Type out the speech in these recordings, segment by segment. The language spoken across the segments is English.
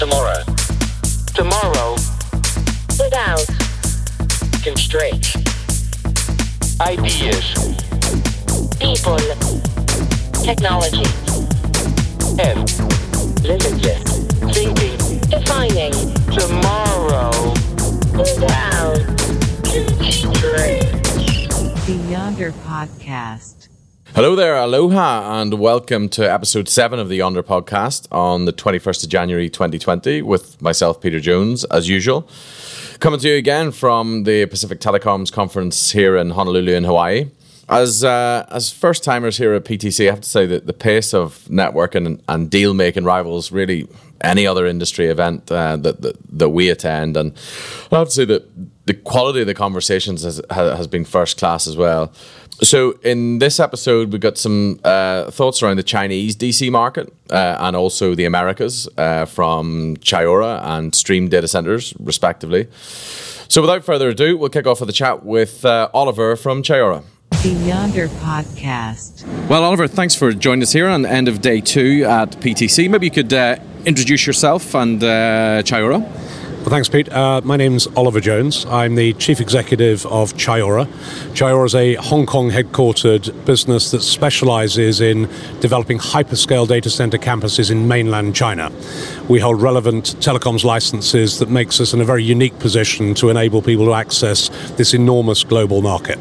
Tomorrow. Tomorrow. without Constraints. Ideas. people, technology, And limitless. Thinking. defining Tomorrow. without Constraints. The Yonder Podcast. Hello there, aloha, and welcome to episode 7 of the Yonder podcast on the 21st of January 2020 with myself, Peter Jones, as usual. Coming to you again from the Pacific Telecoms Conference here in Honolulu, in Hawaii. As, uh, as first timers here at PTC, I have to say that the pace of networking and, deal making rivals really any other industry event uh, that, that that we attend. And I have to say that the quality of the conversations has, has been first class as well. So in this episode, we've got some uh, thoughts around the Chinese DC market uh, and also the Americas uh, from Chayora and Stream Data Centers, respectively. So without further ado, we'll kick off with a chat with uh, Oliver from Chayora. The Yonder Podcast. Well, Oliver, thanks for joining us here on the end of day two at PTC. Maybe you could uh, introduce yourself and uh, Chayora. Well, thanks, Pete. Uh, my name's Oliver Jones. I'm the chief executive of Chayora. Chayora is a Hong Kong headquartered business that specializes in developing hyperscale data center campuses in mainland China. We hold relevant telecoms licenses that makes us in a very unique position to enable people to access this enormous global market.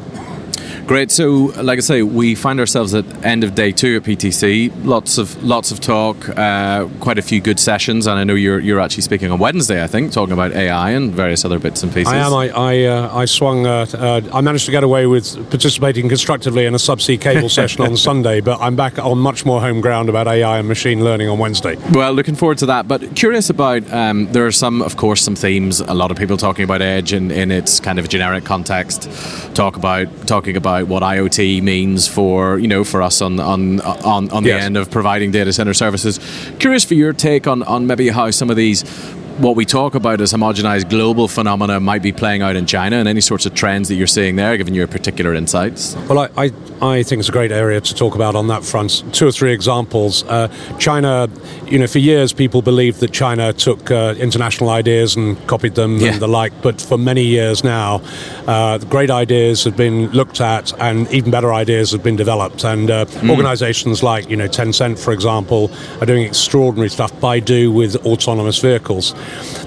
Great. So, like I say, we find ourselves at end of day two at PTC. Lots of lots of talk, uh, quite a few good sessions, and I know you're you're actually speaking on Wednesday, I think, talking about AI and various other bits and pieces. I am. I I, uh, I swung. Uh, uh, I managed to get away with participating constructively in a subsea cable session on Sunday, but I'm back on much more home ground about AI and machine learning on Wednesday. Well, looking forward to that. But curious about um, there are some, of course, some themes. A lot of people talking about edge in, in its kind of generic context. Talk about talking about what IoT means for you know for us on on on, on the Yes. end of providing data center services. Curious for your take on on maybe how some of these. What we talk about as homogenized global phenomena might be playing out in China, and any sorts of trends that you're seeing there, given your particular insights. Well, I, I, I think it's a great area to talk about on that front. Two or three examples. Uh, China, you know, for years people believed that China took uh, international ideas and copied them Yeah. and the like, but for many years now, uh, great ideas have been looked at and even better ideas have been developed. And uh, organizations like, you know, Tencent, for example, are doing extraordinary stuff. Baidu with autonomous vehicles.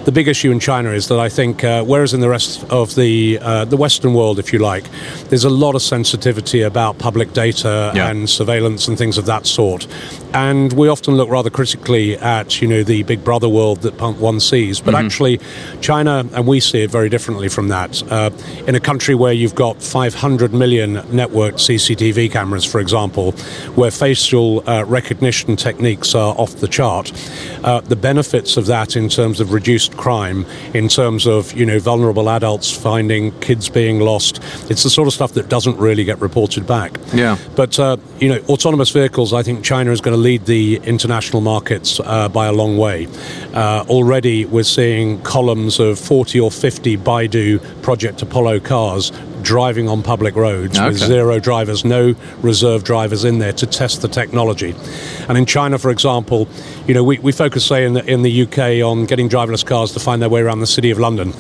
The big issue in China is that I think, uh, whereas in the rest of the uh, the Western world, if you like, there's a lot of sensitivity about public data Yeah. and surveillance and things of that sort, and we often look rather critically at you know the Big Brother world that punk one sees. But actually, China and we see it very differently from that. Uh, in a country where you've got 500 million networked CCTV cameras, for example, where facial uh, recognition techniques are off the chart, uh, the benefits of that in terms of reduced crime, in terms of you know vulnerable adults finding kids being lost, it's the sort of stuff that doesn't really get reported back. Yeah. But uh, you know, autonomous vehicles. I think China is going to lead the international markets uh, by a long way. Uh, already, we're seeing columns of 40 or 50 Baidu Project Apollo cars driving on public roads with zero drivers, no reserve drivers in there to test the technology. And in China, for example, you know, we, we focus, say, in the, in the UK on getting driverless cars to find their way around the city of London.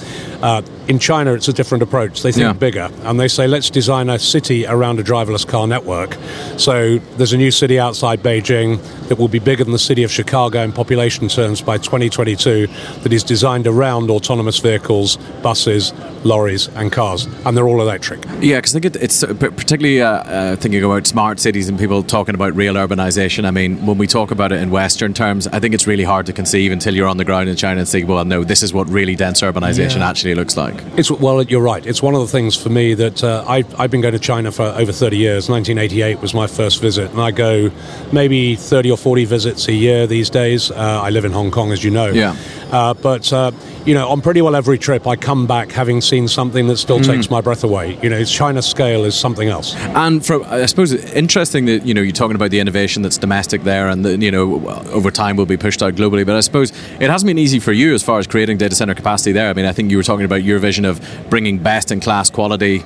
Uh, in China, it's a different approach. They think Yeah. bigger, and they say, let's design a city around a driverless car network. So there's a new city outside Beijing that will be bigger than the city of Chicago in population terms by 2022 that is designed around autonomous vehicles, buses, lorries, and cars, and they're all electric. Yeah, because I think it, it's uh, particularly uh, uh, thinking about smart cities and people talking about real urbanization. I mean, when we talk about it in Western terms, I think it's really hard to conceive until you're on the ground in China and say, well, no, this is what really dense urbanization Yeah. actually looks like. It's well, you're right. It's one of the things for me that uh, I, I've been going to China for over 30 years. 1988 was my first visit, and I go maybe 30 or 40 visits a year these days. Uh, I live in Hong Kong, as you know. Yeah. Uh, but uh, you know, on pretty well every trip, I come back having seen something that still takes my breath away. You know, China's scale is something else. And from, I suppose, it's interesting that you know you're talking about the innovation that's domestic there, and that you know over time will be pushed out globally. But I suppose it hasn't been easy for you as far as creating data center capacity there. I mean, I think you were talking about your vision of bringing best in class quality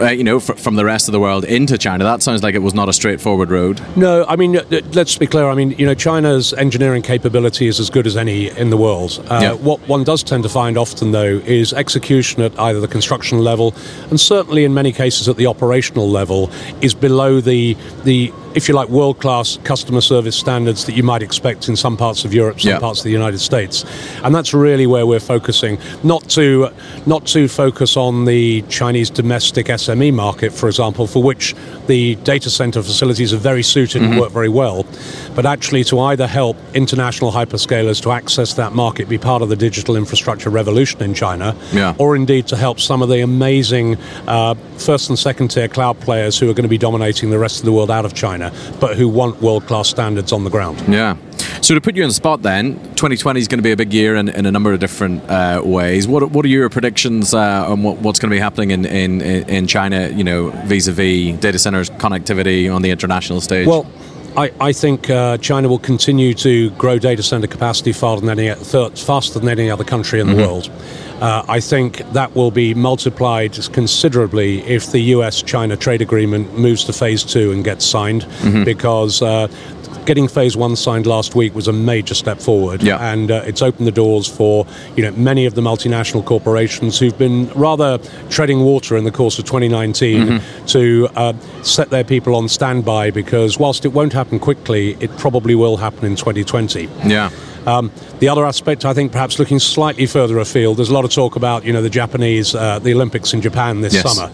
uh, you know, fr- from the rest of the world into China. That sounds like it was not a straightforward road. No, I mean, uh, let's be clear. I mean, you know, China's engineering capability is as good as any in the world. Uh, Yeah. What one does tend to find often, though, is execution at either the construction level and certainly in many cases at the operational level is below the the if you like, world class customer service standards that you might expect in some parts of Europe, some Yeah. parts of the United States, and that's really where we're focusing. Not to not to focus on the Chinese domestic SME market, for example, for which the data center facilities are very suited and work very well, but actually to either help international hyperscalers to access that market, be part of the digital infrastructure revolution in China, Yeah. or indeed to help some of the amazing uh, first and second tier cloud players who are going to be dominating the rest of the world out of China, but who want world class standards on the ground. Yeah. So to put you on the spot, then 2020 is going to be a big year in, in a number of different uh, ways. What what are your predictions uh, on what, what's going to be happening in, in, in China? You know, vis-a-vis data centers connectivity on the international stage. Well, I, I think uh, China will continue to grow data center capacity faster than any, faster than any other country in the world. Uh, I think that will be multiplied considerably if the US China trade agreement moves to phase two and gets signed, because uh, getting phase one signed last week was a major step forward. Yeah. And uh, it's opened the doors for you know many of the multinational corporations who've been rather treading water in the course of 2019 to uh, set their people on standby because whilst it won't happen quickly, it probably will happen in 2020. yeah. Um, the other aspect, I think, perhaps looking slightly further afield, there's a lot of talk about, you know, the Japanese, uh, the Olympics in Japan this Yes. summer.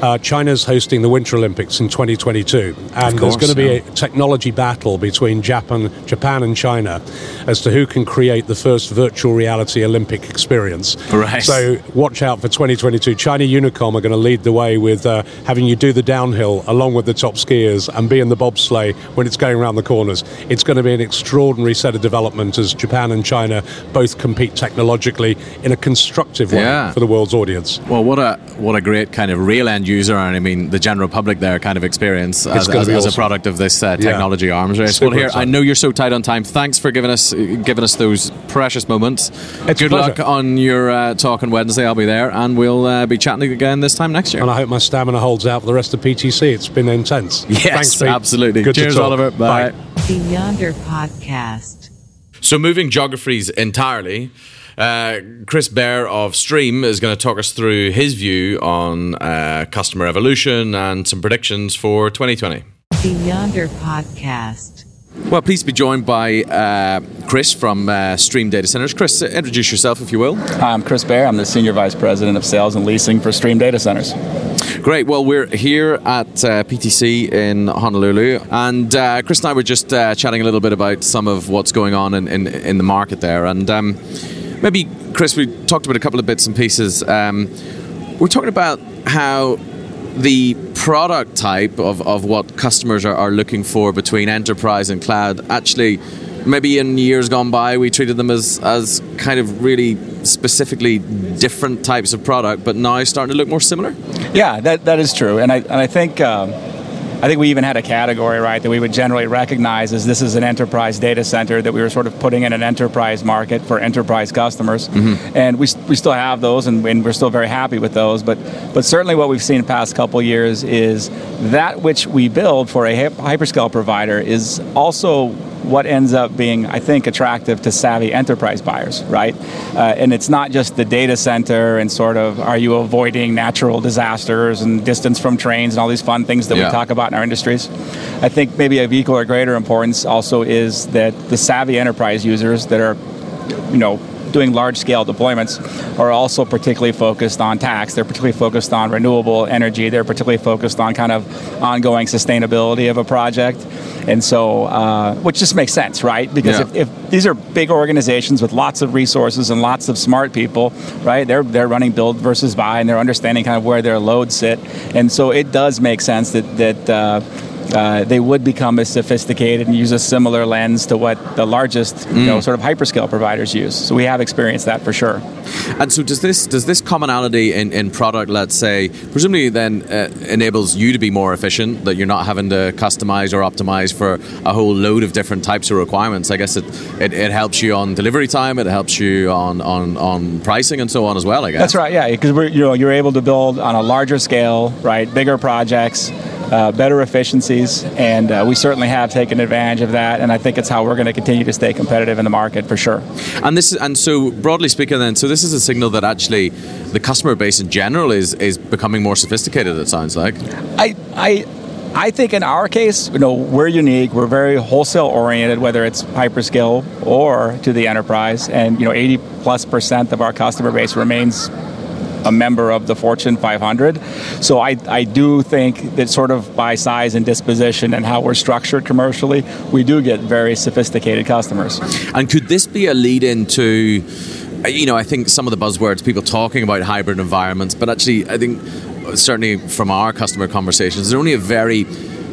Uh, China's hosting the Winter Olympics in 2022, and course, there's going to be yeah. a technology battle between Japan, Japan and China as to who can create the first virtual reality Olympic experience. Right. So watch out for 2022. China Unicom are going to lead the way with uh, having you do the downhill along with the top skiers and be in the bobsleigh when it's going around the corners. It's going to be an extraordinary set of development as Japan and China both compete technologically in a constructive way Yeah. for the world's audience. Well, what a what a great kind of real end user, and I mean the general public there kind of experience as, gonna as, be as a product of this uh, Yeah. technology arms race. Super well, here I know you're so tight on time. Thanks for giving us giving us those precious moments. It's a Good luck on your uh, talk on Wednesday. I'll be there, and we'll uh, be chatting again this time next year. And I hope my stamina holds out for the rest of PTC. It's been intense. Yes, Thanks, Pete. absolutely. Good to Cheers, talk. Oliver. Bye. The Yonder Podcast. So, moving geographies entirely, uh, Chris Bair of Stream is going to talk us through his view on uh, customer evolution and some predictions for 2020. The Yonder Podcast. Well, please be joined by uh, Chris from uh, Stream Data Centers. Chris, uh, introduce yourself if you will. Hi, I'm Chris Bair. I'm the Senior Vice President of Sales and Leasing for Stream Data Centers. Great. Well, we're here at uh, PTC in Honolulu, and uh, Chris and I were just uh, chatting a little bit about some of what's going on in, in, in the market there. And um, maybe, Chris, we talked about a couple of bits and pieces. Um, we're talking about how the product type of, of what customers are, are looking for between enterprise and cloud actually maybe in years gone by we treated them as, as kind of really specifically different types of product but now starting to look more similar Yeah, that, that is true, and I and I think um, I think we even had a category right that we would generally recognize as this is an enterprise data center that we were sort of putting in an enterprise market for enterprise customers, mm-hmm. and we, we still have those, and, and we're still very happy with those. But but certainly what we've seen the past couple years is that which we build for a hyperscale provider is also what ends up being, I think, attractive to savvy enterprise buyers, right? Uh, and it's not just the data center and sort of are you avoiding natural disasters and distance from trains and all these fun things that Yeah. we talk about in our industries. I think maybe of equal or greater importance also is that the savvy enterprise users that are, you know, doing large scale deployments are also particularly focused on tax. They're particularly focused on renewable energy. They're particularly focused on kind of ongoing sustainability of a project. And so, uh, which just makes sense, right? Because Yeah. if, if these are big organizations with lots of resources and lots of smart people, right? They're they're running build versus buy, and they're understanding kind of where their loads sit. And so, it does make sense that that. Uh, uh, they would become as sophisticated and use a similar lens to what the largest, you know, sort of hyperscale providers use. So we have experienced that for sure. And so does this does this commonality in, in product, let's say, presumably then uh, enables you to be more efficient, that you're not having to customize or optimize for a whole load of different types of requirements. I guess it, it, it helps you on delivery time, it helps you on, on, on pricing and so on as well, I guess. That's right, yeah, because we're you know you're able to build on a larger scale, right, bigger projects, uh, better efficiencies, and uh, we certainly have taken advantage of that. And I think it's how we're going to continue to stay competitive in the market for sure. And this is, and so broadly speaking, then, so this is a signal that actually the customer base in general is is becoming more sophisticated. It sounds like. I I. I think in our case, you know, we're unique. We're very wholesale oriented, whether it's hyperscale or to the enterprise. And you know, 80 plus percent of our customer base remains a member of the Fortune 500. So I, I do think that sort of by size and disposition and how we're structured commercially, we do get very sophisticated customers. And could this be a lead into, uh, you know, I think some of the buzzwords, people talking about hybrid environments, but actually, I think uh, certainly from our customer conversations, there's only a very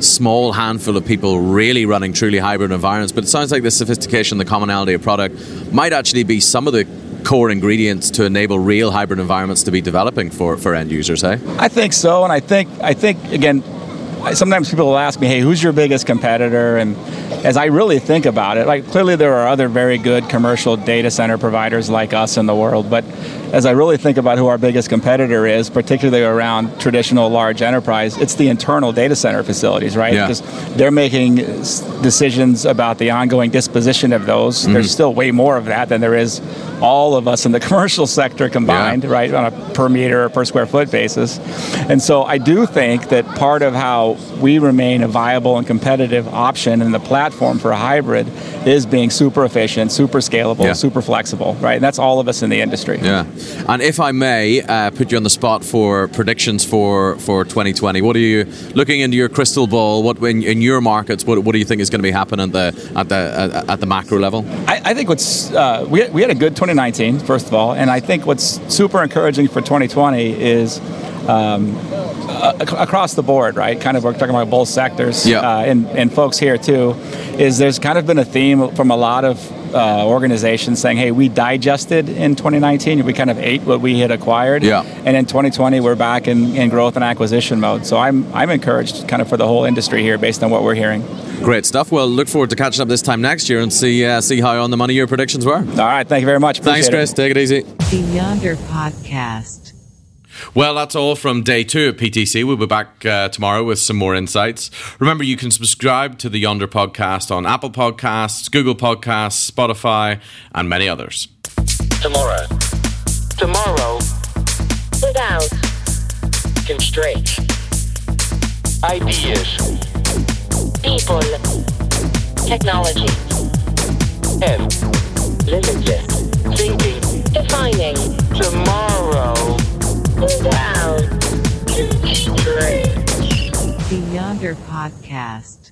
small handful of people really running truly hybrid environments. But it sounds like the sophistication, the commonality of product might actually be some of the core ingredients to enable real hybrid environments to be developing for, for end users, eh? I think so, and I think I think again, sometimes people will ask me, "Hey, who's your biggest competitor?" And as I really think about it, like clearly there are other very good commercial data center providers like us in the world, but as I really think about who our biggest competitor is, particularly around traditional large enterprise, it's the internal data center facilities, right? Yeah. Because they're making decisions about the ongoing disposition of those. Mm-hmm. There's still way more of that than there is all of us in the commercial sector combined, Yeah. right, on a per meter or per square foot basis. And so I do think that part of how we remain a viable and competitive option and the platform for a hybrid is being super efficient, super scalable, Yeah. super flexible, right? And that's all of us in the industry. Yeah. And if I may uh, put you on the spot for predictions for, for 2020, what are you looking into your crystal ball? What in, in your markets? What, what do you think is going to be happening at the at the at, at the macro level? I, I think what's uh, we, we had a good 2019 first of all, and I think what's super encouraging for 2020 is um, uh, across the board, right? Kind of we're talking about both sectors, Yeah. uh, and and folks here too. Is there's kind of been a theme from a lot of uh, organizations saying, "Hey, we digested in 2019. We kind of ate what we had acquired, Yeah. and in 2020 we're back in, in growth and acquisition mode." So I'm I'm encouraged, kind of for the whole industry here, based on what we're hearing. Great stuff. Well, look forward to catching up this time next year and see uh, see how on the money your predictions were. All right, thank you very much. Thanks, Appreciate it. Chris. Take it easy. The Yonder Podcast. Well, that's all from day two at PTC. We'll be back uh, tomorrow with some more insights. Remember, you can subscribe to the Yonder podcast on Apple Podcasts, Google Podcasts, Spotify, and many others. Tomorrow. Tomorrow. without, Constraints. Ideas. people, technology, And limitless, thinking. defining, Tomorrow. Without, Constraints. The Yonder Podcast.